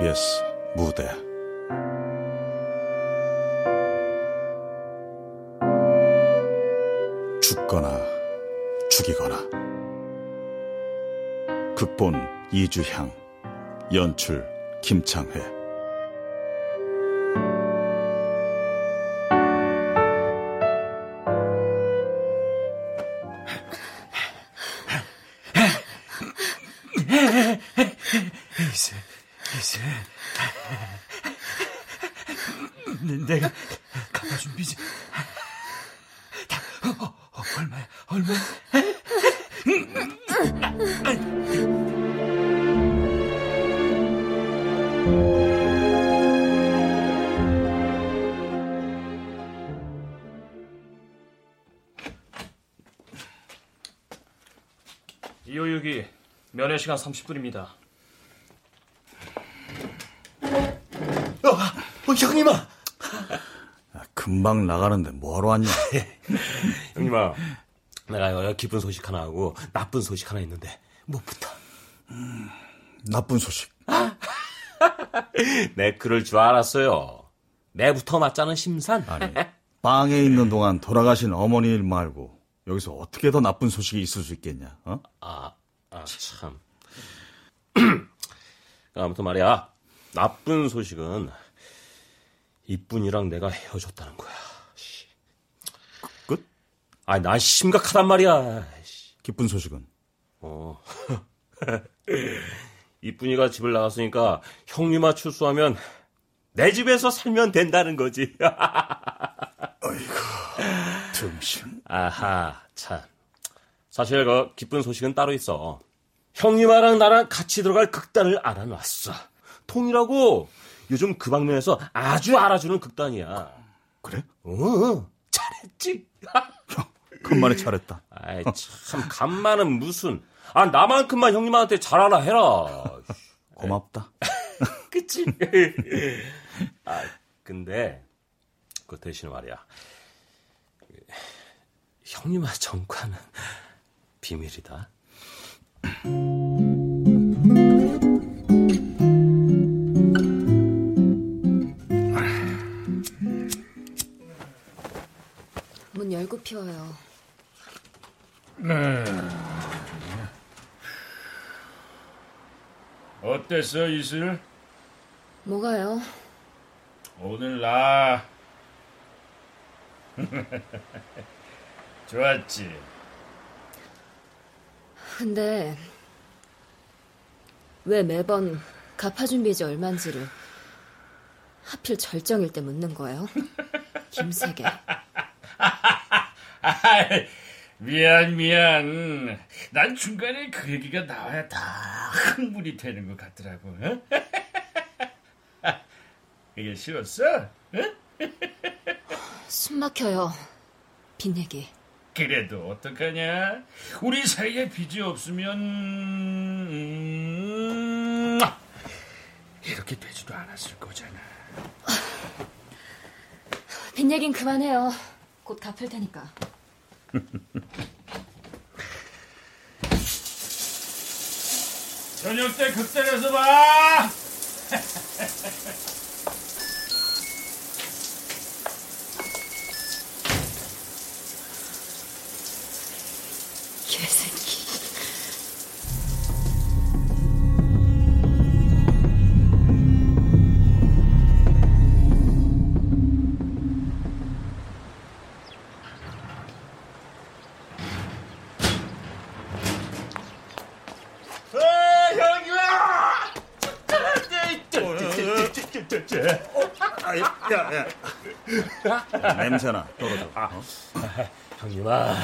KBS 무대. 죽거나 죽이거나. 극본 이주향 연출 김창회 30분입니다. 어, 어 형님아. 야, 금방 나가는데 뭐하러 왔냐? 형님아, 내가 기쁜 소식 하나 하고 나쁜 소식 하나 있는데 뭐부터? 음, 나쁜 소식. 내 그럴 줄 알았어요. 내부터 맞자는 심산. 아니, 빵에 있는 동안 돌아가신 어머니 일 말고 여기서 어떻게 더 나쁜 소식이 있을 수 있겠냐? 어? 아, 아 참. 아무튼 말이야. 나쁜 소식은 이쁜이랑 내가 헤어졌다는 거야. 끝? 아니, 난 심각하단 말이야. 기쁜 소식은? 어. 이쁜이가 집을 나갔으니까 형님아 출소하면 내 집에서 살면 된다는 거지. 어이구, 등신. 아하, 참. 사실 그 기쁜 소식은 따로 있어. 형님아랑 나랑 같이 들어갈 극단을 알아놨어. 통이라고 요즘 그 방면에서 아주 알아주는 극단이야. 그래? 어, 잘했지. 형, 간만에 잘했다. 아이, 참, 간만은 무슨. 아, 나만큼만 형님한테 잘하라 해라. 고맙다. 그치? 아, 근데, 그 대신 말이야. 형님아 정과는 비밀이다. 문 열고 피워요. 네. 어땠어, 이슬? 뭐가요? 오늘 나 좋았지. 근데 왜 매번 갚아준 빚이 얼만지를 하필 절정일 때 묻는 거예요? 김세계. 미안 미안. 난 중간에 그 얘기가 나와야 다 흥분이 되는 것 같더라고. 어? 이게 싫었어? 어? 숨 막혀요. 빚 얘기. 그래도 어떡하냐? 우리 사이에 빚이 없으면 음... 이렇게 되지도 않았을 거잖아. 빚 얘긴 그만해요. 곧 갚을 테니까. 저녁 때 극단에서 봐. 냄새나 떨어져. 아, 형님아,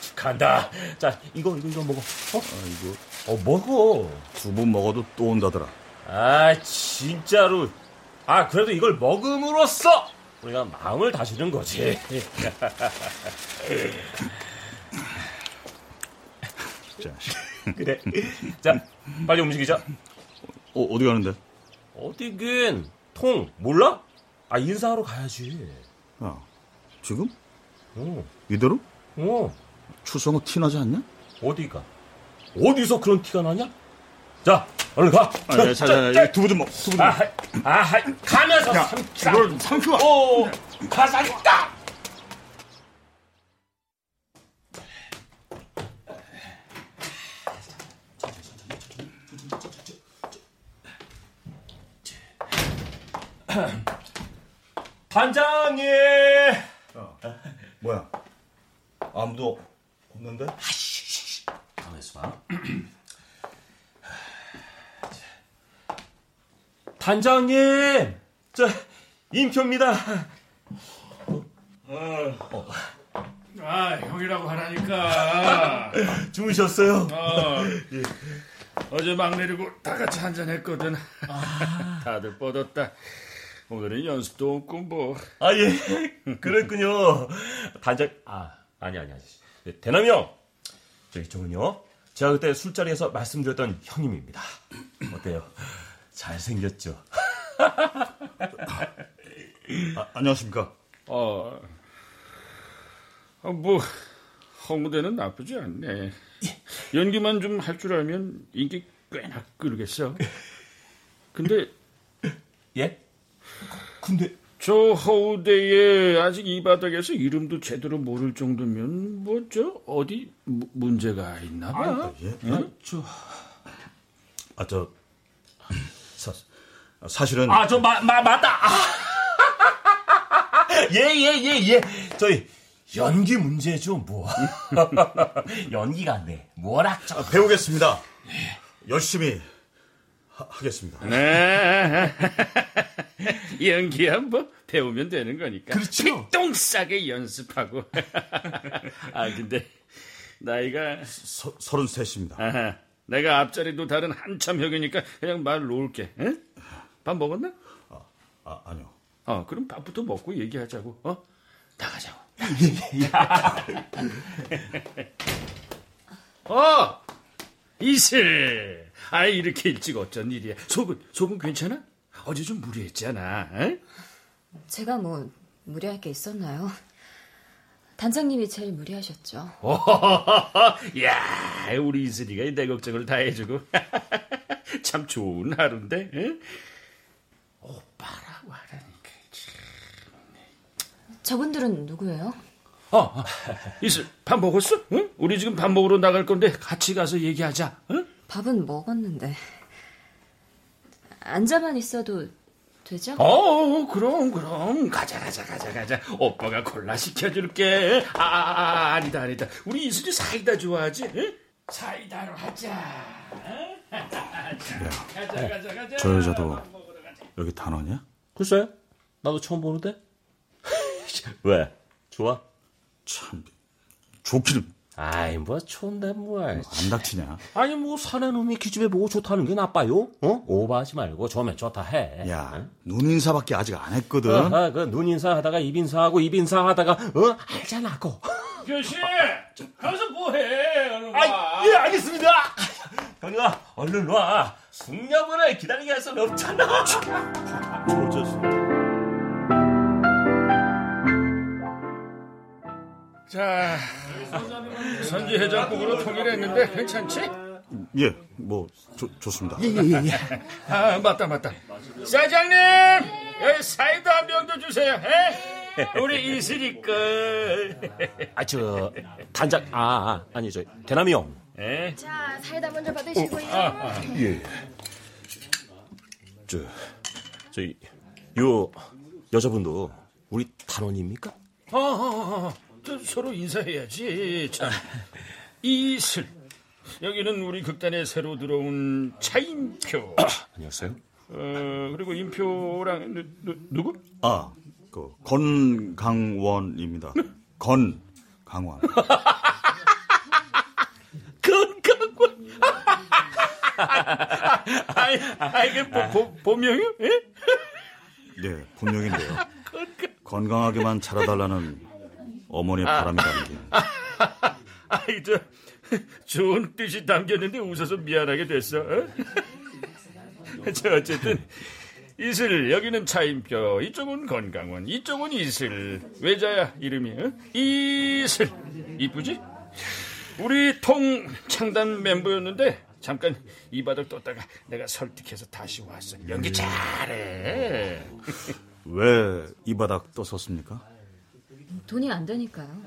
축하한다. 자, 이거, 이거, 이거 먹어. 어? 아이고, 어, 먹어. 두 번 먹어도 또 온다더라. 아, 진짜로. 아, 그래도 이걸 먹음으로써 우리가 마음을 다시는 거지. 자식. 그래. 자, 빨리 움직이자. 어, 어디 가는데? 어디긴, 통, 몰라? 아, 인사하러 가야지. 야, 지금? 어, 이대로? 어, 추성호 티나지 않냐? 어디가? 어디서 그런 티가 나냐? 자, 얼른 가. 아, 예, 자, 자, 자, 두부 좀 먹, 두부 좀 아, 먹. 아, 가면서 삼키라. 이걸 삼키면 오, 가사있다. 단장님. 뭐야? 아무도 없는데? 가만있어 봐. 단장님, 저 임표입니다. 아, 형이라고 하라니까. 주무셨어요? 어, 어제 막 내리고 다 같이 한잔 했거든. 다들 뻗었다. 오늘은 연습도 없고 뭐. 아 예, 그랬군요. 단장, 아 아니 아니 아니. 네, 대남이 형, 저 이쪽은요. 제가 그때 술자리에서 말씀드렸던 형님입니다. 어때요? 잘 생겼죠? 아, 안녕하십니까? 어, 어, 뭐 허무대는 나쁘지 않네. 연기만 좀 할 줄 알면 인기 꽤나 끌겠어. 근데 예? 근데 저 허우대에 아직 이 바닥에서 이름도 제대로 모를 정도면 뭐 저 어디 무- 문제가 있나 봐. 예? 저, 아, 저, 사, 사실은. 아 저 마, 마, 맞다. 예, 예, 예, 예. 저희 연기 문제죠, 뭐. 연기가 안 돼. 뭐라 저. 아, 배우겠습니다. 열심히 하, 하겠습니다. 네. 연기야 뭐 배우면 되는 거니까. 그렇죠. 똥싸게 연습하고. 아 근데 나이가 서, 서른셋입니다. 아하, 내가 앞자리도 다른 한참 혁이니까 그냥 말 놓을게. 응? 밥 먹었나? 아, 아니요. 어 그럼 밥부터 먹고 얘기하자고. 어 나가자고. 어 이슬. 아 이렇게 일찍 어쩐 일이야? 속은 속은 괜찮아? 어제 좀 무리했잖아. 응? 제가 뭐 무리할 게 있었나요? 단장님이 제일 무리하셨죠. 야, 우리 이슬이가 내 걱정을 다 해주고 참 좋은 하루인데. 응? 오빠라고 하라니까. 저분들은 누구예요? 어, 이슬 밥 먹었어? 응? 우리 지금 밥 먹으러 나갈 건데 같이 가서 얘기하자. 응? 밥은 먹었는데. 앉아만 있어도 되죠? 어, 그럼 그럼 가자 가자 가자 가자. 오빠가 콜라 시켜줄게. 아, 아, 아 아 니다 아니다. 우리 이슬이 사이다 좋아하지? 응? 사이다로 하자. 응? 가자 가자 가자. 저 여자도 여기 단원이야? 글쎄, 나도 처음 보는데. 왜? 좋아? 참, 좋기는 아이, 뭐, 좋은데, 뭐. 안 닥치냐? 아니, 뭐, 사내 놈이 기집애 보고 좋다는 게 나빠요? 어? 오버하지 말고, 좋으면 좋다 해. 야, 눈인사밖에 아직 안 했거든. 아, 그, 눈 인사 하다가 입 인사하고, 입 인사 하다가, 어? 알잖아, 고. 교시 가서 뭐해? 얼른 와. 아, 예, 알겠습니다. 경아, 얼른 와. 숙녀분을 기다리게 할 수는 없잖아. 어쩌지? 자, 선지 해장국으로 통일했는데 괜찮지? 예, 뭐 좋, 좋습니다. 아 맞다 맞다. 사장님 여기 사이다 한병 더 주세요. 에? 우리 이슬이 걸. 아, 저, 단장, 아, 아 아니, 저, 대남이 형. 에? 자, 사이다 먼저 받으시고요. 예. 저, 저희, 요, 여자분도 우리 단원입니까? 어, 어, 어, 저 서로 인사해야지. 참. 이슬. 여기는 우리 극단에 새로 들어온 차인표. 안녕하세요. 어, 그리고 인표랑 누, 누, 누구? 아, 그 건강원입니다. 건 강원. 건강원. 아, 아, 이게 보, 보, 본명이요? 예? 네, 본명인데요. 건강하게만 자라달라는 어머니의 바람이 담긴. 아이, 저, 좋은 뜻이 담겼는데 웃어서 미안하게 됐어. 어? 저, 어쨌든, 이슬, 여기는 차인표, 이쪽은 건강원, 이쪽은 이슬. 외자야, 이름이, 어? 이슬. 이쁘지? 우리 통 창단 멤버였는데, 잠깐 이 바닥 떴다가 내가 설득해서 다시 왔어. 연기 잘해. 왜 이 바닥 떠섰습니까? 돈이 안 되니까요.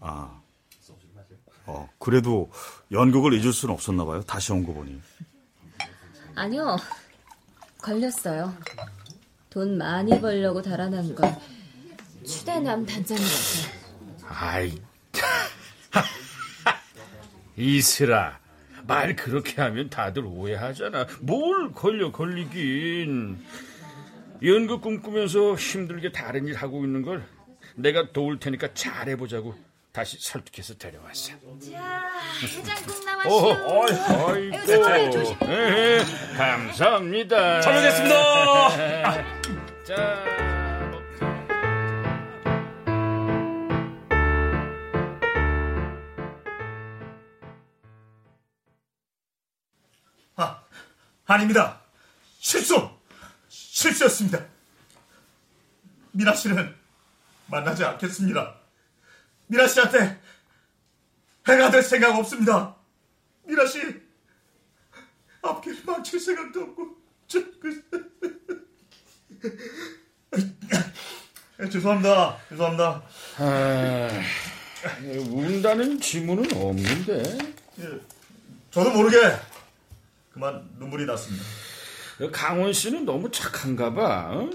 아, 어, 그래도 연극을 잊을 수는 없었나 봐요. 다시 온 거 보니. 아니요. 걸렸어요. 돈 많이 벌려고 달아난 건 추대남 단장이라서. 아이, 이슬아, 말 그렇게 하면 다들 오해하잖아. 뭘 걸려 걸리긴. 연극 꿈꾸면서 힘들게 다른 일 하고 있는 걸 내가 도울 테니까 잘해보자고 다시 설득해서 데려왔어. 자, 해장국. 어이, 아이고, 조심해, 조심해. 에헤, 감사합니다. 잘 먹겠습니다. 자, 아, 아닙니다. 실수! 실수였습니다. 미라 씨는 만나지 않겠습니다. 미라 씨한테 해가 될 생각 없습니다. 미라 씨, 앞길 망칠 생각도 없고, 저, 그, 예, 죄송합니다. 죄송합니다. 아, 운다는 지문은 없는데. 예, 저도 모르게 그만 눈물이 났습니다. 그 강원 씨는 너무 착한가 봐. 어?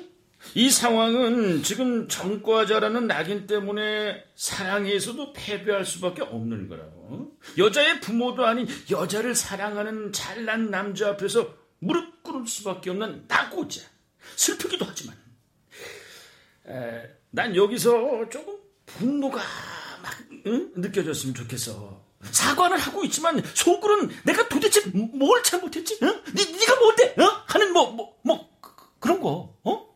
이 상황은 지금 전과자라는 낙인 때문에 사랑에서도 패배할 수밖에 없는 거라고. 어? 여자의 부모도 아닌 여자를 사랑하는 잘난 남자 앞에서 무릎 꿇을 수밖에 없는 나고자. 슬프기도 하지만. 에, 난 여기서 조금 분노가 막 응? 느껴졌으면 좋겠어. 사과는 하고 있지만 속으로는 내가 도대체 뭘 잘못했지? 응? 니, 네가 뭔데? 어? 하는 뭐, 뭐, 뭐 그- 그런 거. 어?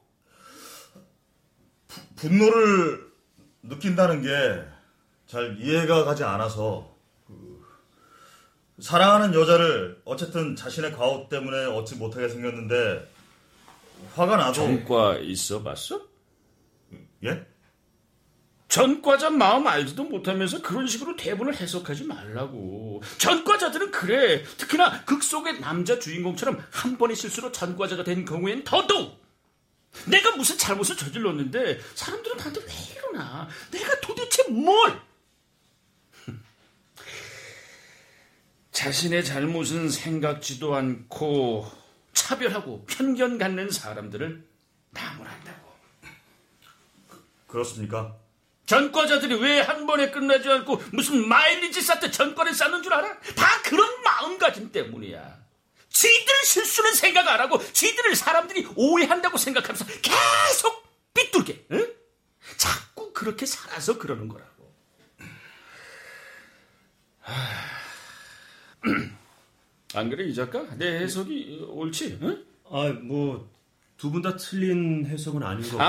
분노를 느낀다는 게 잘 이해가 가지 않아서 그, 사랑하는 여자를 어쨌든 자신의 과오 때문에 얻지 못하게 생겼는데 화가 나도 전과 있어 봤어? 예? 전과자 마음 알지도 못하면서 그런 식으로 대본을 해석하지 말라고. 전과자들은 그래. 특히나 극 속의 남자 주인공처럼 한 번의 실수로 전과자가 된 경우엔 더더욱. 내가 무슨 잘못을 저질렀는데 사람들은 나한테 왜 이러나? 내가 도대체 뭘? 자신의 잘못은 생각지도 않고 차별하고 편견 갖는 사람들을 나무란다고. 그렇습니까? 전과자들이 왜 한 번에 끝나지 않고 무슨 마일리지 쌓듯 전과를 쌓는 줄 알아? 다 그런 마음가짐 때문이야. 지들 실수는 생각 안 하고 지들을 사람들이 오해한다고 생각하면서 계속 삐뚤게 응? 자꾸 그렇게 살아서 그러는 거라고. 하... 안 그래 이 작가? 내 해석이 옳지? 응? 아, 뭐 두 분 다 틀린 해석은 아닌 거. 아,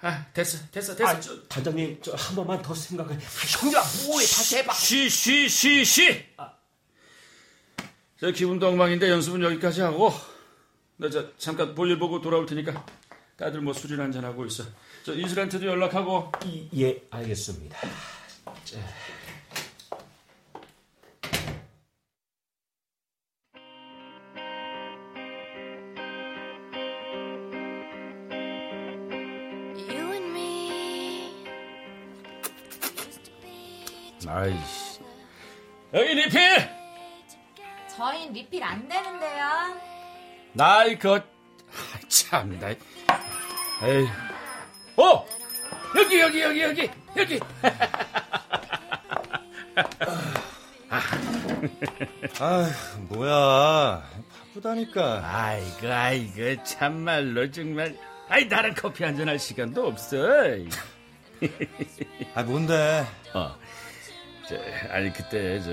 아, 아, 됐어, 됐어, 됐어. 아, 저, 단장님, 저 한 번만 더 생각해. 아, 형님아, 뭐해, 다시 해봐. 쉬, 쉬, 쉬, 쉬. 저 기분도 엉망인데 연습은 여기까지 하고, 나 저 잠깐 볼일 보고 돌아올 테니까 다들 뭐 술이나 한잔 하고 있어. 저 이슬한테도 연락하고. 이- 예, 알겠습니다. You and me. 아이씨. 여기 리필. 저흰 리필 안 되는데요. 나이 그, 참, 나. 에이. 어, 여기 여기 여기 여기 여기. 아, 뭐야. 바쁘다니까. 아이고 아이고 참말로 정말. 아이 나랑 커피 한잔 할 시간도 없어. 아, 뭔데? 어. 저, 아니 그때 저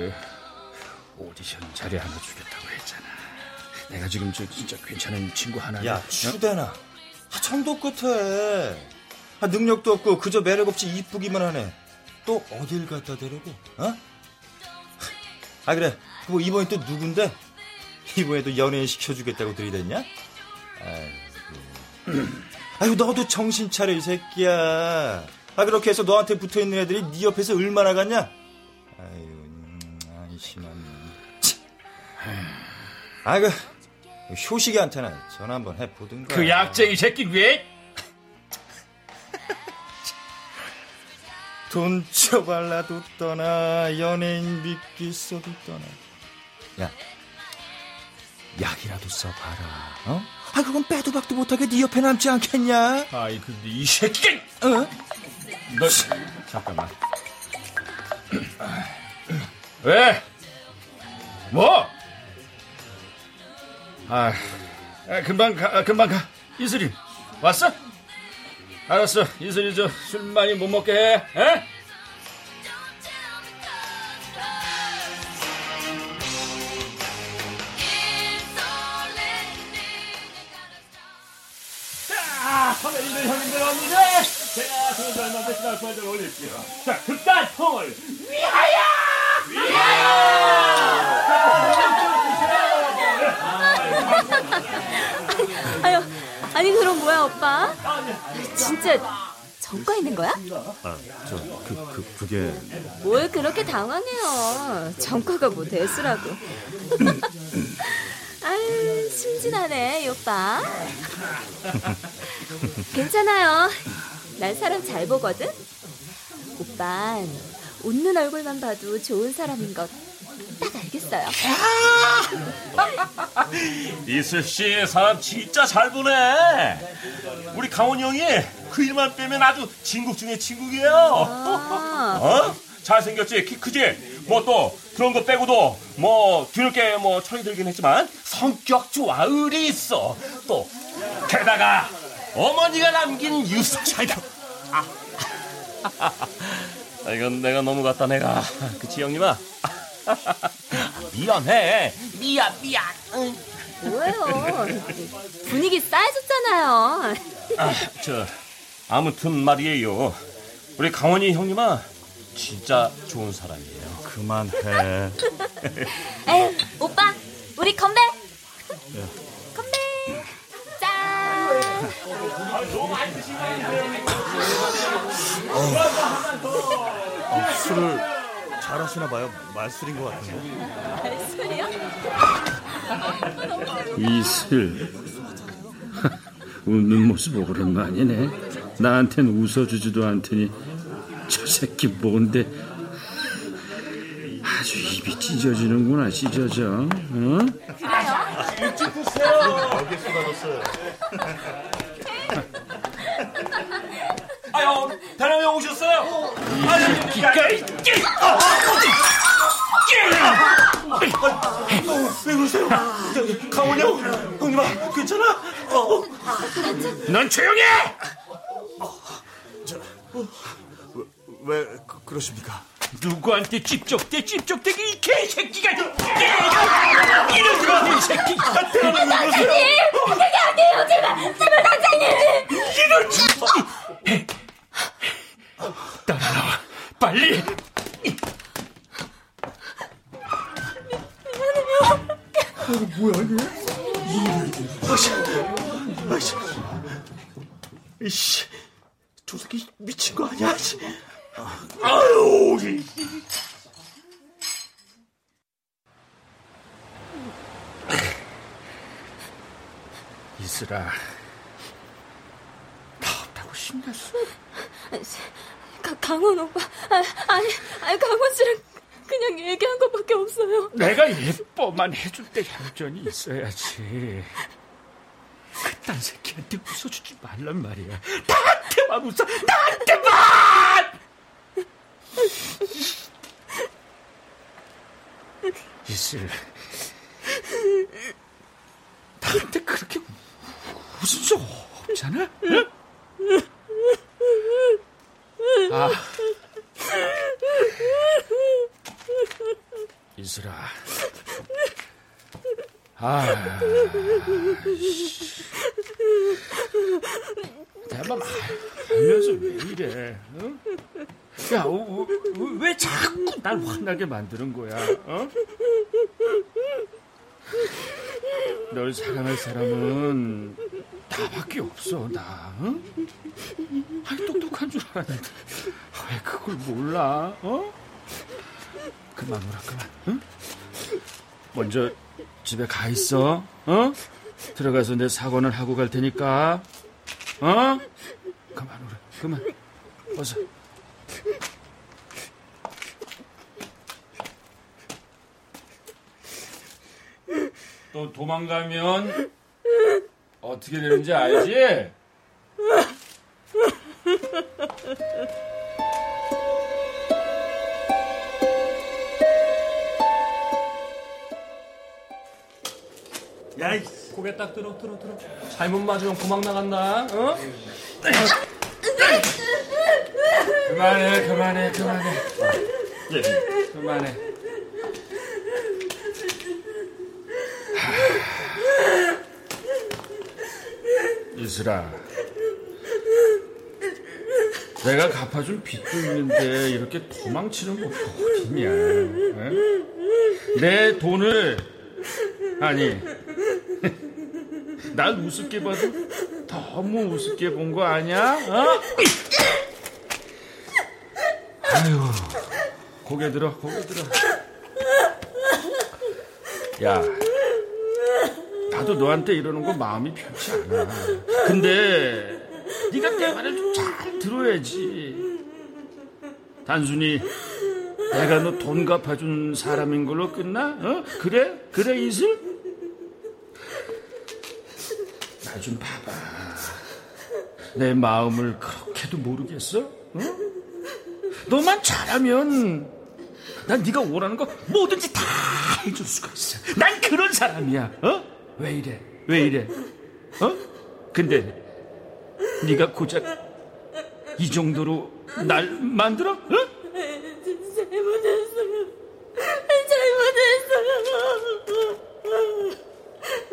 오디션 자리 하나 주겠다고 했잖아. 내가 지금 저 진짜 괜찮은 친구 하나. 야, 추대나. 아, 청도 끝에. 아, 능력도 없고 그저 매력 없이 이쁘기만 하네. 또 어딜 갖다 대려고? 어? 아, 그래. 그거 이번에 또 누군데? 이번에도 연예인 시켜주겠다고 들이댔냐? 아이고. 아유, 너도 정신 차려, 이 새끼야. 아, 그렇게 해서 너한테 붙어 있는 애들이 네 옆에서 얼마나 갔냐? 아유, 음, 안심한. 참. 아, 그, 효식이한테는 전화 한번 해보든가. 그 약쟁이 새끼 왜? 돈 쳐발라도 떠나, 연예인 믿기 써도 떠나. 야, 약이라도 써봐라, 어? 아, 그건 빼도 박도 못하게 네 옆에 남지 않겠냐? 아이 근데 이 새끼 어? 너 잠깐만 왜? 뭐? 아, 아, 금방 가 아, 금방 가 이슬이 왔어? 알았어 이슬이 저 술 많이 못 먹게 해 에? 자, 선배님들, 형님들, 언니들, 제가 좋은 사람한테 지날 포인트를 올릴게요. 자, 극단 통을 위하여! 아유, 아니 그럼 뭐야 오빠? 진짜 전과 있는 거야? 아, 저, 그, 그, 그게. 뭘 그렇게 당황해요? 전과가 뭐 대수라고. 아유, 심진하네, 이 오빠. 괜찮아요. 난 사람 잘 보거든? 오빤 웃는 얼굴만 봐도 좋은 사람인 것 딱 알겠어요. 이슬 씨 사람 진짜 잘 보네. 우리 강원이 형이 그 일만 빼면 아주 진국 중에 진국이에요. 아, 어? 잘생겼지, 키 크지. 뭐 또 그런 거 빼고도 뭐 뒤늦게 뭐 철이 들긴 했지만 성격 좋아, 의리 있어. 또 게다가 어머니가 남긴 유서 차이다. 아. 아, 이건 내가 너무 같다 내가. 그치 형님아? 미안해. 미안 미안. 응. 뭐예요? 분위기 쌓여졌잖아요. 아, 저 아무튼 말이에요. 우리 강원이 형님아 진짜 좋은 사람이에요. 그만해. 에휴, 오빠, 우리 건배. 건배. 짠. 어, 술을 잘하시나 봐요. 말술인 것 같은데. 술이요? 이슬 웃는 모습 오랜만이네 나한텐 웃어주지도 않더니 저 새끼 뭔데 아주 입이 찢어지는구나 찢어져 어? 아유 대령이 오셨어요? 아유 기가 왜 그러세요? 강원이 형 형님아 괜찮아? 어. 넌 조용히 해! 왜, 그, 그러십니까? 누구한테 찝쩍대 찝쩍대기 이 개새끼가 이런 이 새끼가 대령이 왜 그러세요? 그게 아니에요, 제발, 제발 단장님. 이런 새끼 따라 나와 빨리 이씨 저 새끼 미친 거 아니야? 아유 이- 이슬아 다 없다고 신났어? 가, 강원 오빠. 아, 아니, 아니, 강원 씨랑 그냥 얘기한 것밖에 없어요. 내가 예뻐만 해줄 때 얌전히 있어야지 그딴 새끼한테 웃어주지 말란 말이야 나한테만 웃어 나한테만 이슬 나한테 그렇게 웃을 수 없잖아 응? 아 이슬아 아 내맘 알면서 왜 이래 응? 야, 어, 어, 왜 자꾸 날 화나게 만드는 거야? 어? 널 사랑할 사람은 나밖에 없어, 나. 응? 아니, 똑똑한 줄 알았는데 왜 그걸 몰라? 어? 그만 울어, 그만. 응? 먼저 집에 가 있어. 어? 들어가서 내 사과는 하고 갈 테니까. 어? 그만 우리 그만. 어서. 또 도망가면 어떻게 되는지 알지? 야, 이 고개 딱 들어, 들어, 들어. 잘못 맞으면 고막 나간다, 어? 그만해, 그만해, 그만해. 그만해. 이슬아, 내가 갚아준 빚도 있는데 이렇게 도망치는 법이 어딨냐? 어? 내 돈을 아니 날 우습게 봐도 너무 우습게 본 거 아니야? 어? 아유, 고개 들어, 고개 들어. 야, 나도 너한테 이러는 거 마음이 편치 않아. 근데 네가 내 말을 좀 잘 들어야지. 단순히 내가 너 돈 갚아준 사람인 걸로 끝나? 어? 그래? 그래 이슬? 나 좀 봐봐. 내 마음을 그렇게도 모르겠어? 어? 너만 잘하면 난 네가 원하는 거 뭐든지 다 해줄 수가 있어. 난 그런 사람이야. 어? 왜 이래? 왜 이래? 어? 근데 네가 고작 이 정도로 날 만들어? 어? 잘못했어요. 잘못했어요.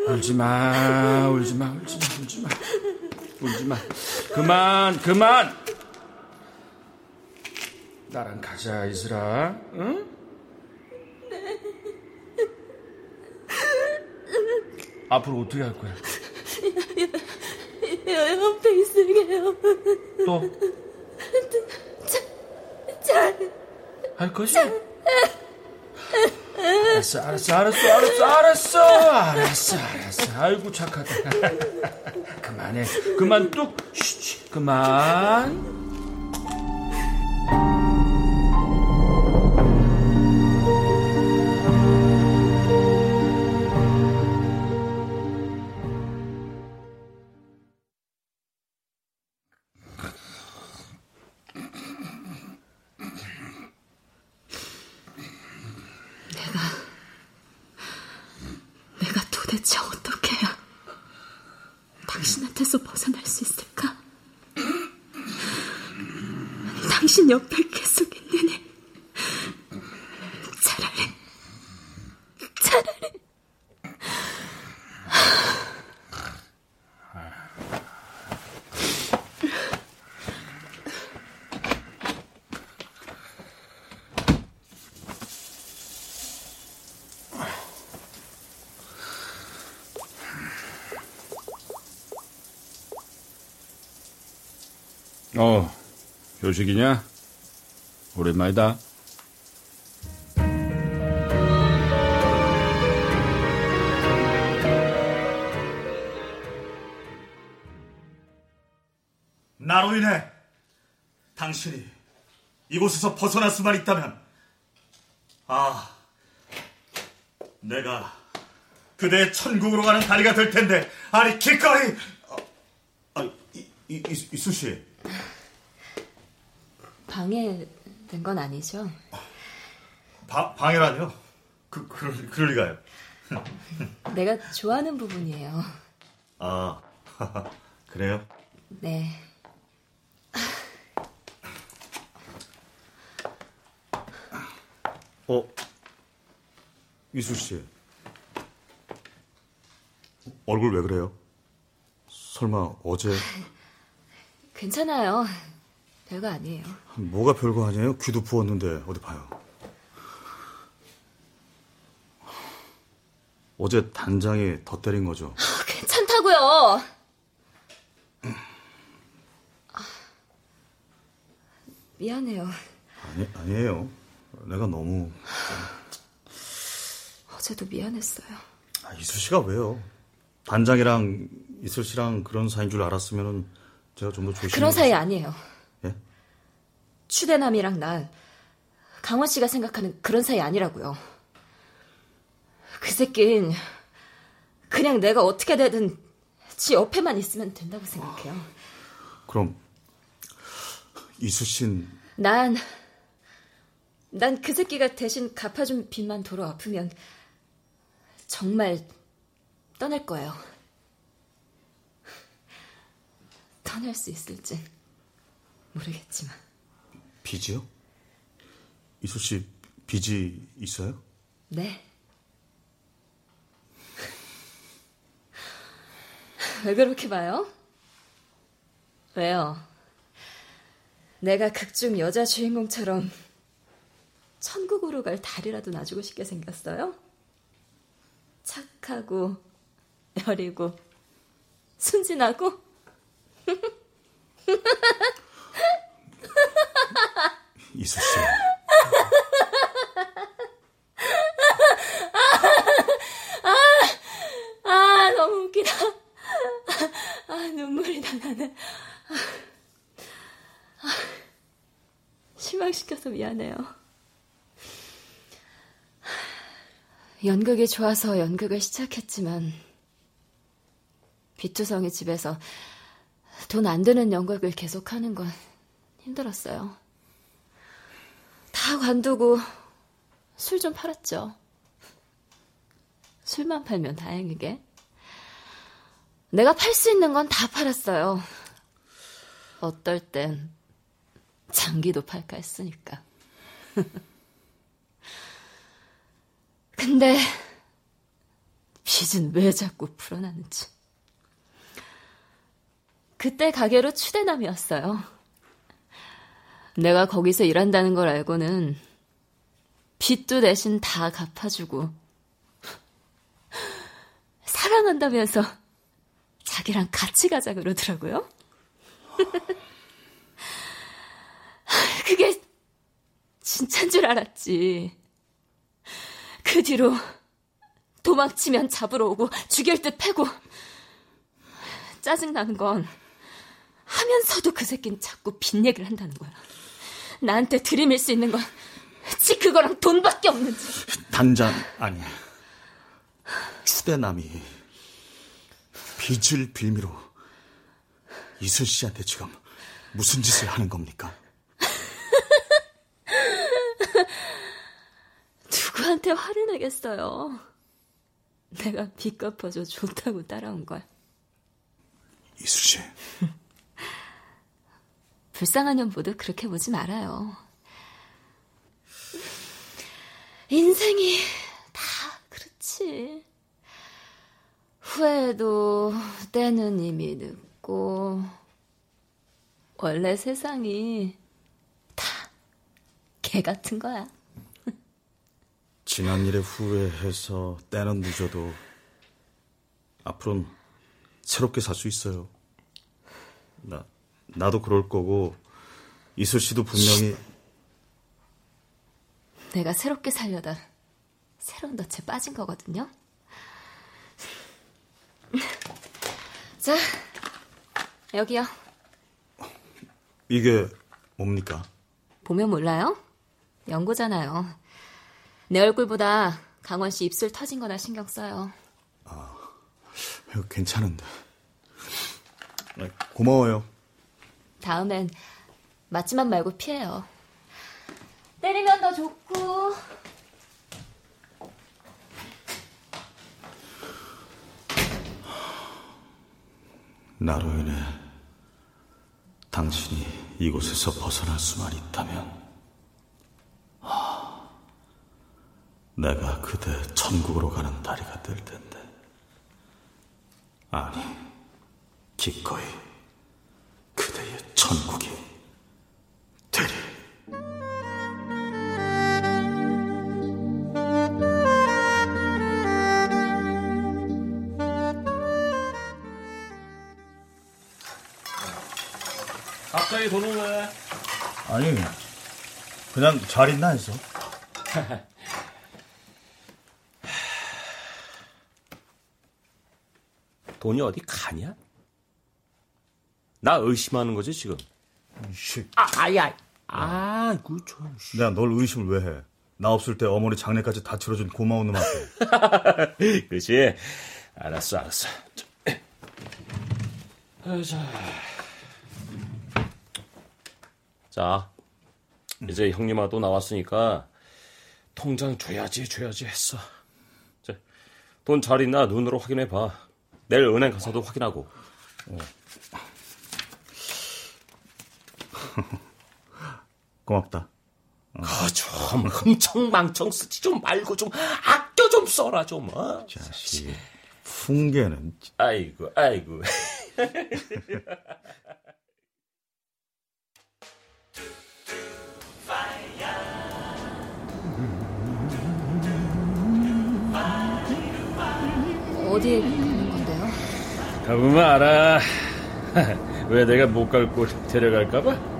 울지 마, 울지 마, 울지 마, 울지 마, 울지 마. 그만, 그만. 나랑 가자, 이슬아. 응? 앞으로 어떻게 할 거야? 옆에 있을게요. 또 잘. 할 것이? 알았어, 알았어, 알았어, 알았어, 알았어, 알았어, 알았어. 아이고 착하다. 그만해, 그만 뚝, 쉬, 그만. 어, 요식이냐? 오랜만이다. 나로 인해 당신이 이곳에서 벗어날 수만 있다면 아 내가 그대의 천국으로 가는 다리가 될 텐데 아니 기꺼이 아, 아 이, 이, 이, 이수 씨 방해된 건 아니죠? 바, 방해라뇨? 그, 그럴, 그럴 리가요 내가 좋아하는 부분이에요. 아 그래요? 네. 어 이수 씨 얼굴 왜 그래요? 설마 어제 괜찮아요. 별거 아니에요. 뭐가 별거 아니에요? 귀도 부었는데 어디 봐요. 어제 단장이 더 때린 거죠. 괜찮다고요. 아, 미안해요. 아니 아니에요. 내가 너무 어제도 미안했어요. 아, 이수 씨가 왜요? 단장이랑 이슬 씨랑 그런 사이인 줄 알았으면은 제가 좀 더 조심. 그런 사이 아니에요. 예? 추대남이랑 난 강원 씨가 생각하는 그런 사이 아니라고요. 그 새낀 그냥 내가 어떻게 되든 지 옆에만 있으면 된다고 생각해요. 그럼 이수 씨는 난, 난 그 새끼가 대신 갚아준 빚만 도로 아프면 정말 떠날 거예요. 떠날 수 있을진 모르겠지만. 빚이요? 이수 씨 빚이 있어요? 네. 왜 그렇게 봐요? 왜요? 내가 극중 여자 주인공처럼 천국으로 갈 달이라도 놔주고 싶게 생겼어요? 착하고 여리고 순진하고 이수 씨. 아 너무 웃기다. 아 눈물이 다 나네. 아, 실망시켜서 미안해요. 연극이 좋아서 연극을 시작했지만 비투성이 집에서 돈 안 드는 연극을 계속하는 건 힘들었어요 다 관두고 술 좀 팔았죠 술만 팔면 다행이게. 내가 팔 수 있는 건 다 팔았어요. 어떨 땐 장기도 팔까 했으니까. 근데 빚은 왜 자꾸 풀어나는지. 그때 가게로 추대남이었어요. 내가 거기서 일한다는 걸 알고는 빚도 대신 다 갚아주고 사랑한다면서 자기랑 같이 가자 그러더라고요. 그게 진짠 줄 알았지. 그 뒤로 도망치면 잡으러 오고 죽일 듯 패고 짜증나는 건 하면서도 그 새끼는 자꾸 빚 얘기를 한다는 거야. 나한테 들이밀 수 있는 건 지 그거랑 돈밖에 없는지. 단장 아니 추대남이 빚을 빌미로 이슬 씨한테 지금 무슨 짓을 하는 겁니까? 누구한테 화를 내겠어요. 내가 빚 갚아줘 좋다고 따라온 걸. 이슬 씨. 불쌍한 년 모두 그렇게 보지 말아요. 인생이 다 그렇지. 후회도 때는 이미 늦고 원래 세상이 다 개 같은 거야. 지난 일에 후회해서 때는 늦어도 앞으로는 새롭게 살 수 있어요. 나 나도 그럴 거고 이슬 씨도 분명히 내가 새롭게 살려다 새로운 덫에 빠진 거거든요. 자, 여기요. 이게 뭡니까? 보면 몰라요? 연고잖아요. 내 얼굴보다 강원 씨 입술 터진 거나 신경 써요. 이거 괜찮은데. 아, 고마워요. 다음엔 맞지만 말고 피해요. 때리면 더 좋고. 나로 인해 당신이 이곳에서 벗어날 수만 있다면, 아, 내가 그대 천국으로 가는 다리가 될 텐데. 아니, 기꺼이 그대의 천국이 되리. 갑자기 돈을 왜? 아니, 그냥 잘 있나 해서. 돈이 어디 가냐? 나 의심하는 거지 지금. 씨, 아, 아야, 아, 이거 좀. 내가 널 의심을 왜 해? 나 없을 때 어머니 장례까지 다 치러준 고마운 놈한테. 그렇지. 알았어, 알았어. 자, 자, 이제 형님아도 나왔으니까 통장 줘야지, 줘야지 했어. 자, 돈잘 있나 눈으로 확인해 봐. 내일 은행 가서도 확인하고. 고맙다. 아, 좀 흥청망청 쓰지 좀 말고 좀 아껴 좀 써라 좀. 어? 자식. 풍계는 아이고, 아이고. 어디 가는 건데요? 가보면 알아. 왜 내가 못 갈 곳 데려갈까봐?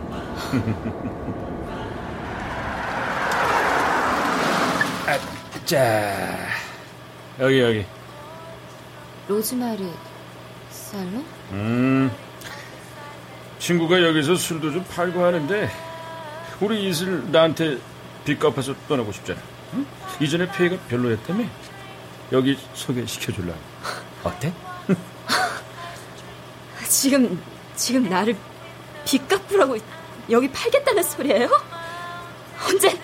아, 자, 여기 여기. 로즈마리 살롱? 음, 친구가 여기서 술도 좀 팔고 하는데 우리 이슬 나한테 빚 갚아서 떠나고 싶잖아. 응? 이전에 폐가 별로였다며? 여기 소개시켜줄라. 어때? 지금 지금 나를 빚 갚으라고 여기 팔겠다는 소리예요? 언제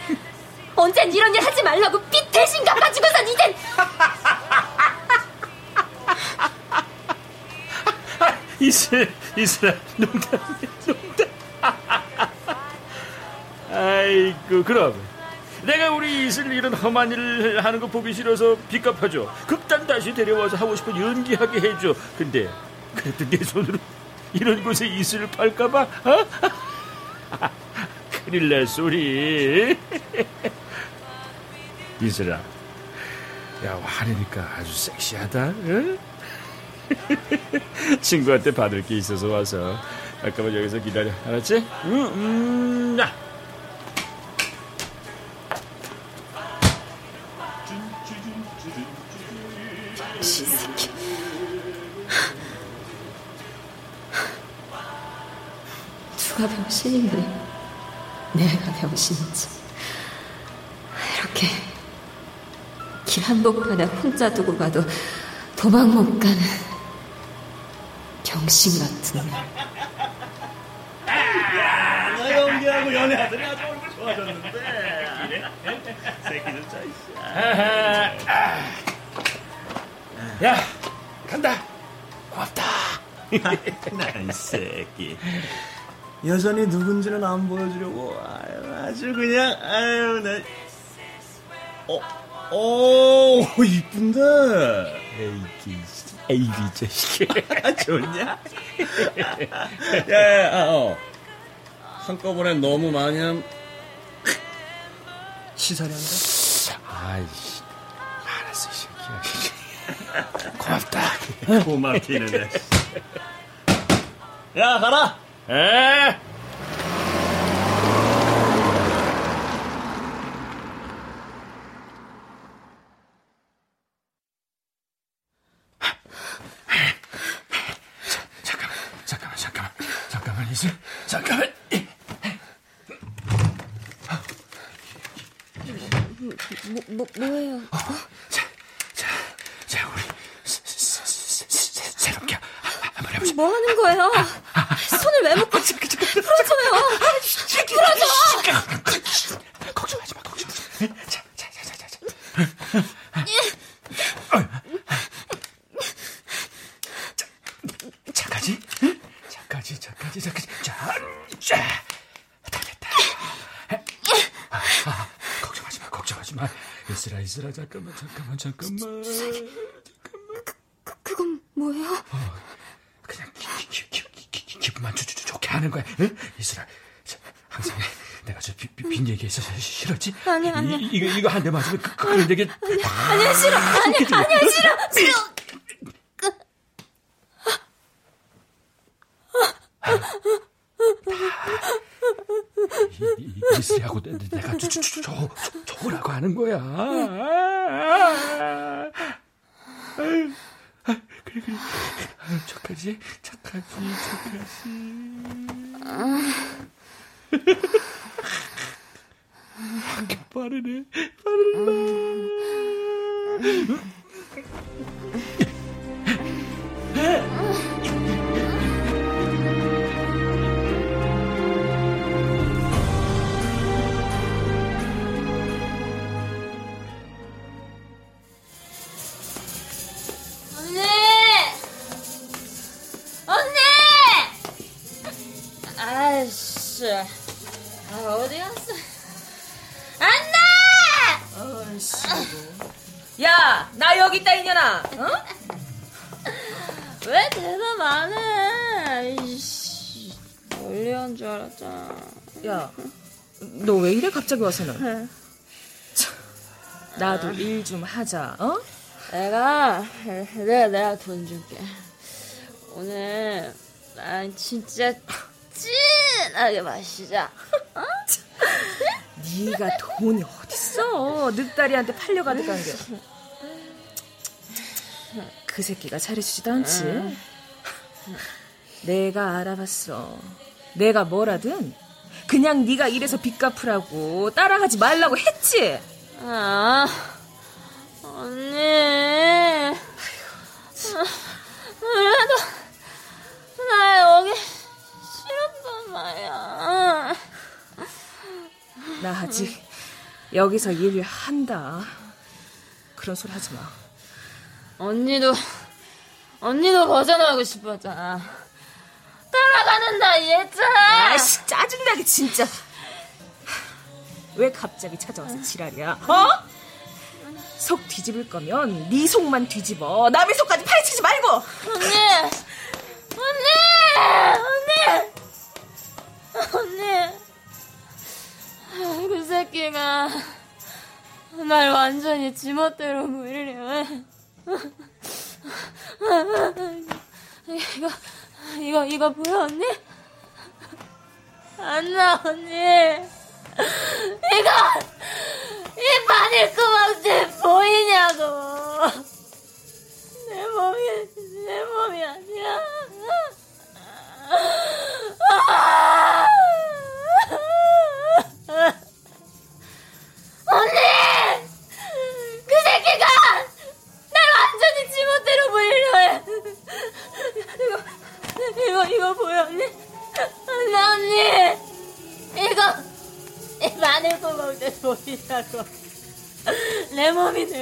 언젠 이런 일 하지 말라고 빚 대신 갚아주고선 이젠 이슬, 이슬아, 농담이야, 농담. 아이고, 그럼. 내가 우리 이슬 이런 험한 일을 하는 거 보기 싫어서 빚 갚아줘. 극단 다시 데려와서 하고 싶은 연기하게 해줘. 근데, 그래도 내 손으로 이런 곳에 이슬을 팔까봐, 어? 큰일 날 소리. 이슬아, 야, 화내니까 아주 섹시하다, 응? 친구한테 받을 게 있어서 와서 잠깐만 여기서 기다려 알았지? 응, 음, 야. 누가 병신인데 내가 병신인지 이렇게 길 한복판에 혼자 두고 가도 도망 못 가는 병신 같은 년 연기하고 연애하더니 아주 얼굴 좋아졌는데. 새끼들 짜있어. 야, 간다. 난 새끼. 여전히 누군지는 안 보여주려고 아주 그냥 아유 나 어, 오 이쁜데 에이기, 에이기 자식. 좋냐? 야야 아, 어. 한꺼번에 너무 많이 치사리 한다 아이씨, 알았어, 이 새끼야. 고맙다 고맙기는 야 가라 에? 잠깐만, 잠깐만, 잠깐만, 잠깐만, 이슬, 잠깐만. 뭐, 뭐, 뭐예요? 자, 자, 자, 우리 새- 새- 새- 새- 새롭게 한번 해보자. 뭐 하는 거예요? 손을 왜 묶어? 풀어줘요! 풀어줘! 걱정하지 마, 걱정하지 마. 자, 자, 자, 자, 자. 자. 자, 자까지, 자까지, 자까지. 자, 자, 다 됐다. 아, 아, 걱정하지 마, 걱정하지 마. 이슬아, 이슬아, 잠깐만, 잠깐만, 잠깐만. 그건 뭐예요? 그냥 기, 기, 기, 기, 기, 기, 기분만 좋, 좋, 좋게 하는 거야. 응? 이슬아, 자, 항상 내가 저 빈, 빈, 빈 얘기 있어서 싫었지? 아니, 아니. 이, 이거, 이거 한 대 맞으면 그, 그, 되게. 아니야, 싫어! 아니, 아니야, 싫어! 싫어! 멀리 한줄 알았잖아. 야, 너 왜 이래 갑자기 와서는? 참, 나도 일 좀 하자, 어? 내가, 내가, 내가 돈 줄게. 오늘, 난 진짜 진하게 마시자. 네가 돈이 어딨어? 늑다리한테 팔려가득한 게. 그 새끼가 잘해주지도 않지. 내가 알아봤어. 내가 뭐라든 그냥 네가 이래서 빚 갚으라고 따라가지 말라고 했지. 아, 언니. 그래도, 나 여기 싫었단 말이야. 나 아직 여기서 일을 한다. 그런 소리 하지 마. 언니도, 언니도 벗어나고 싶었잖아. 따라가는다 이해했잖아. 아이씨 짜증나게 진짜. 왜 갑자기 찾아와서 지랄이야? 어? 속 뒤집을 거면 네 속만 뒤집어. 남의 속까지 파헤치지 말고. 언니! 언니! 언니! 언니! 아, 그 새끼가 날 완전히 지멋대로 물려. 이거, 이거, 이거 보여, 언니? 안나, 언니.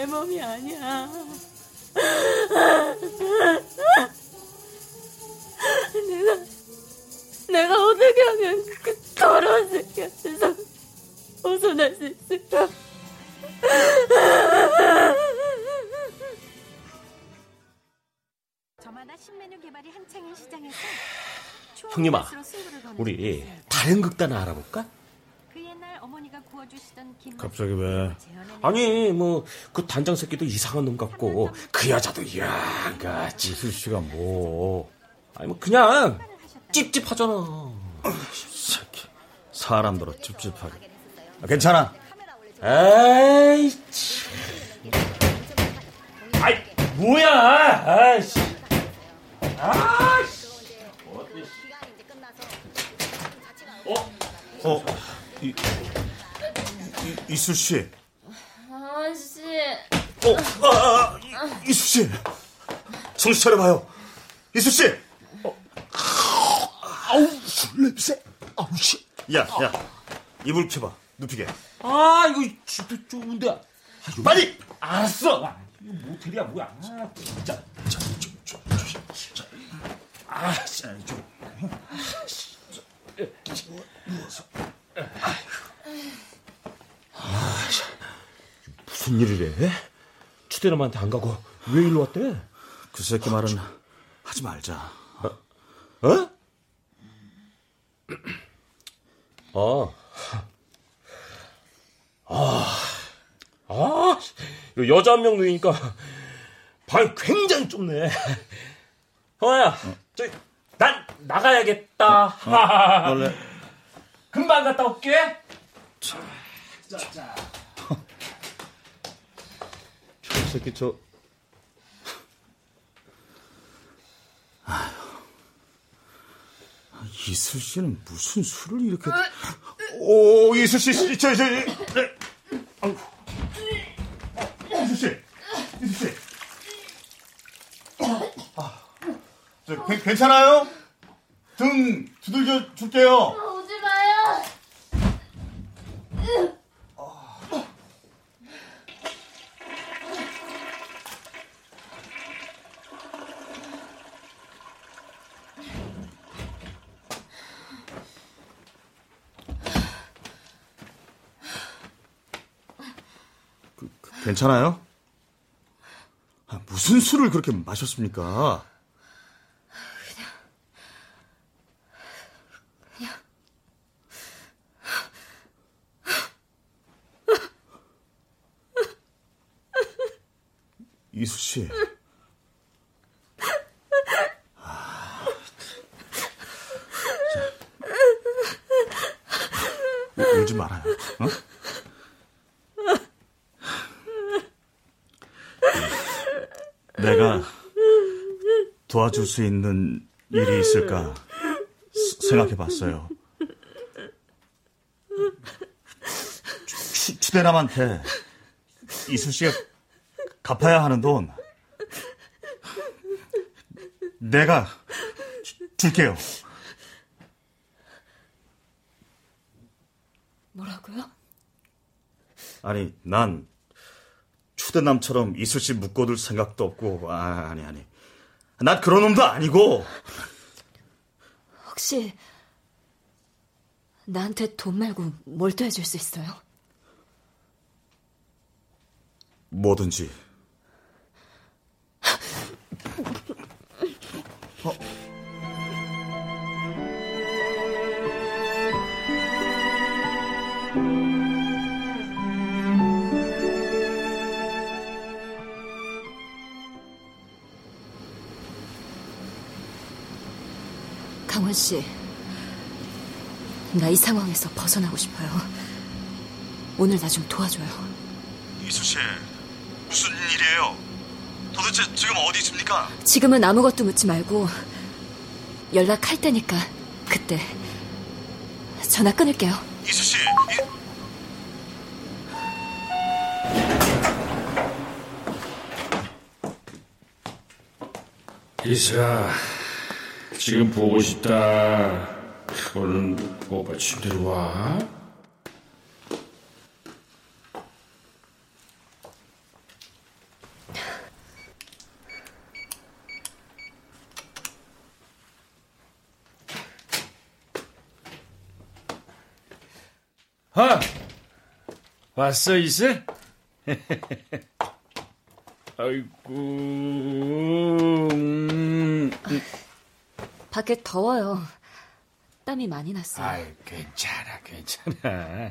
내 몸이 아니야. 내가 내가 어떻게 하면 그 더러운 새끼한테서 벗어날 수 있을까? 저마다 신메뉴 개발이 한창인 시장에서 형님아, 우리. 다른 극단을 알아볼까? 그 옛날 어머니가 구워주시던 김 갑자기 왜? 아니 뭐 그 단장 새끼도 이상한 놈 같고 그 여자도 양같이 이슬 씨가 뭐? 아니 뭐 그냥 찝찝하잖아 새끼. 사람 들어 찝찝하게. 아, 괜찮아. 에이 참. 아이 뭐야 아이씨 아이씨 어, 이, 이, 이슬 씨. 아씨, 어, 아, 아, 이, 이슬 씨. 정신 차려봐요. 이슬 씨. 어. 아우, 술 냄새. 아우, 씨. 야, 야. 이불 켜봐. 눕히게. 아 이거 집도 좁은데 아, 빨리! 알았어 아, 이거 모텔이야 뭐야 아, 진짜 자, 좀, 좀, 좀, 자. 아, 자, 좀. 무슨 일이래 추대남한테 안 가고 왜 일로 왔대 그 새끼 말은 하지 말자. 어? 어. 아, 아, 이거 여자 한 명 누이니까 방 굉장히 좁네. 허야, 저기 난 나가야겠다. 원래 금방 갔다 올게. 저 새끼 저. 아, 이슬 씨는 무슨 술을 이렇게 오 이슬 씨저저 저, 아우 이슬 씨. 이슬 씨. 아, 저, 괜찮아요? 등 두들겨 줄게요. 괜찮아요? 아, 무슨 술을 그렇게 마셨습니까? 이수 씨. 아, 자. 울- 울지 말아요. 어? 내가 도와줄 수 있는 일이 있을까 생각해 봤어요. 추, 추대남한테 이수 씨가 갚아야 하는 돈 내가 주- 줄게요. 뭐라고요? 아니, 난 추대남처럼 이수 씨 묶어둘 생각도 없고, 아, 아니, 아니. 난 그런 놈도 아니고, 혹시 나한테 돈 말고 뭘더 해줄 수 있어요? 뭐든지. 강원 씨, 나 이 상황에서 벗어나고 싶어요. 오늘 나 좀 도와줘요. 이수 씨, 무슨 일이에요? 도대체 지금 어디 있습니까? 지금은 아무것도 묻지 말고 연락할 테니까 그때 전화 끊을게요. 이수 씨, 이사, 지금 보고 싶다. 오늘 오빠 침대로 와. 아, 왔어 이슬? 아이고, 음, 밖에 더워요. 땀이 많이 났어요. 아이, 괜찮아, 괜찮아.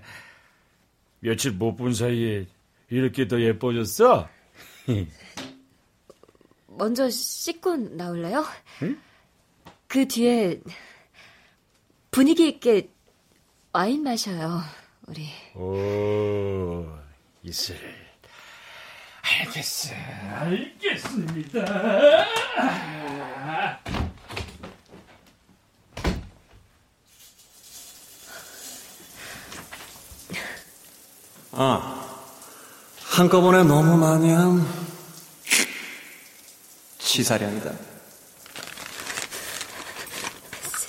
며칠 못 본 사이에 이렇게 더 예뻐졌어? 먼저 씻고 나올래요? 그 뒤에 분위기 있게 와인 마셔요. 우리. 오, 이슬. 알겠어, 알겠습니다. 한꺼번에 너무 많이 함. 치사량이다.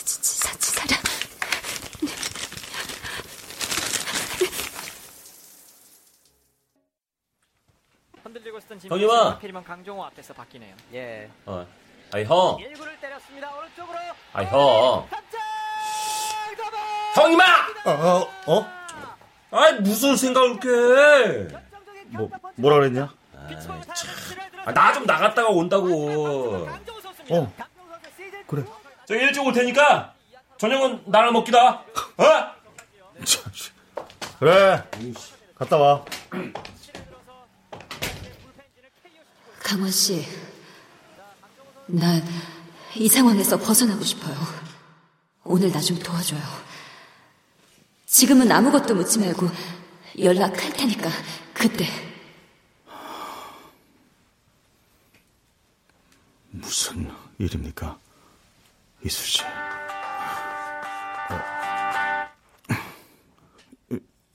지사 지사라. 흔들리고 있었던 형님아! 진명이 하필이면 강종호 앞에서 바뀌네요. 예. 어. 아이, 형. 1구를 때렸습니다. 오른쪽으로. 아이, 형. 형, 이마! 어, 어? 아이, 무슨 생각을 이렇게 해? 뭐, 뭐라 그랬냐? 아, 나 좀 나갔다가 온다고. 어. 그래. 저 일찍 올 테니까 저녁은 나랑 먹기다. 어? 그래. 갔다 와. 강원 씨, 난 이 상황에서 벗어나고 싶어요. 오늘 나 좀 도와줘요. 지금은 아무것도 묻지 말고 연락할 테니까 그때 무슨 일입니까? 이수 씨.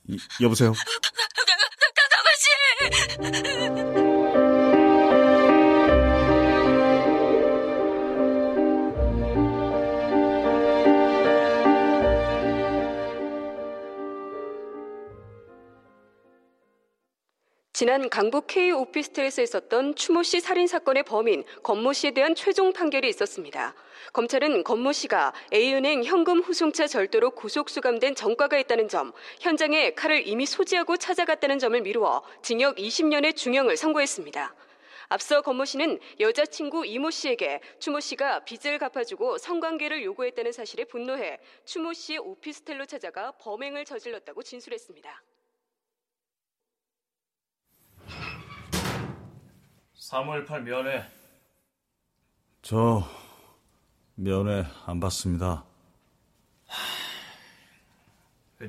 이, 여보세요? 강강호 씨! 지난 강북 K 오피스텔에서 있었던 추모 씨 살인 사건의 범인 권모 씨에 대한 최종 판결이 있었습니다. 검찰은 권모 씨가 A은행 현금 후송차 절도로 구속 수감된 전과가 있다는 점, 현장에 칼을 이미 소지하고 찾아갔다는 점을 미루어 징역 20년의 중형을 선고했습니다. 앞서 권모 씨는 여자친구 이모 씨에게 추모 씨가 빚을 갚아주고 성관계를 요구했다는 사실에 분노해 추모 씨의 오피스텔로 찾아가 범행을 저질렀다고 진술했습니다. 사무엘 8 면회. 저 면회 안 받습니다.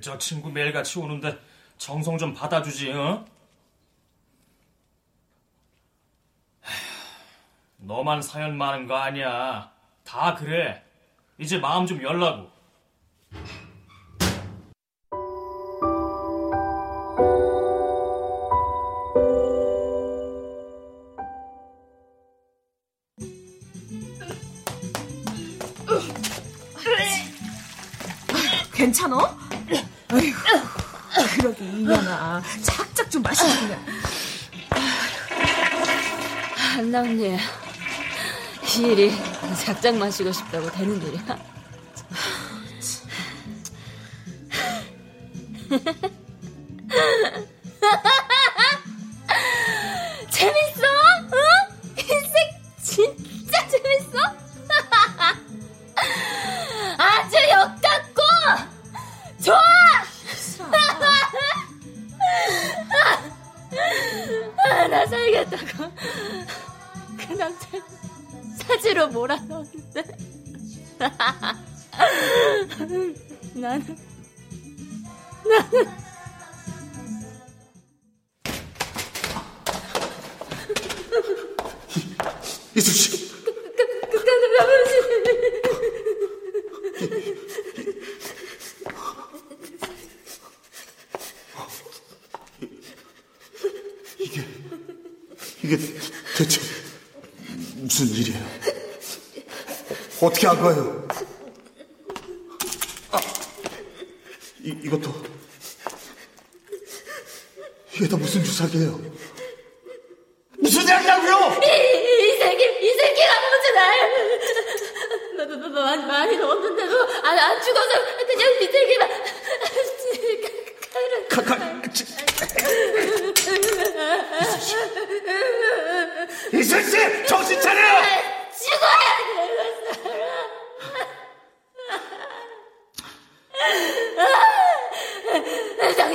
저 친구 매일같이 오는데 정성 좀 받아주지, 어? 너만 사연 많은 거 아니야. 다 그래. 이제 마음 좀 열라고. 괜찮어? 그러게 이년아 착착 좀 마시고 그냥. 한남님, 이 일이 작작 마시고 싶다고 되는 일이야?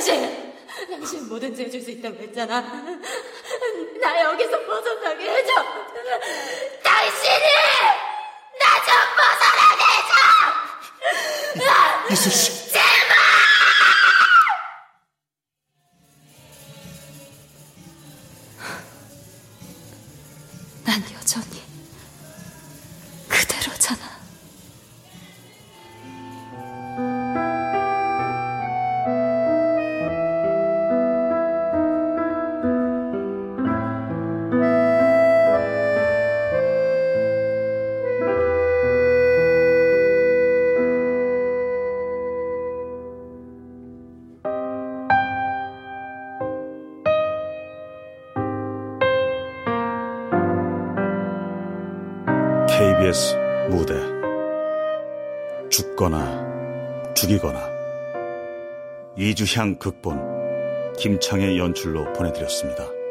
당신 당신 뭐든지 해줄 수 있다고 했잖아. 나 여기서 벗어나게 해줘. 당신이 나 좀 벗어나게 해줘. 이슬 씨, 이주향 극본 김창의 연출로 보내드렸습니다.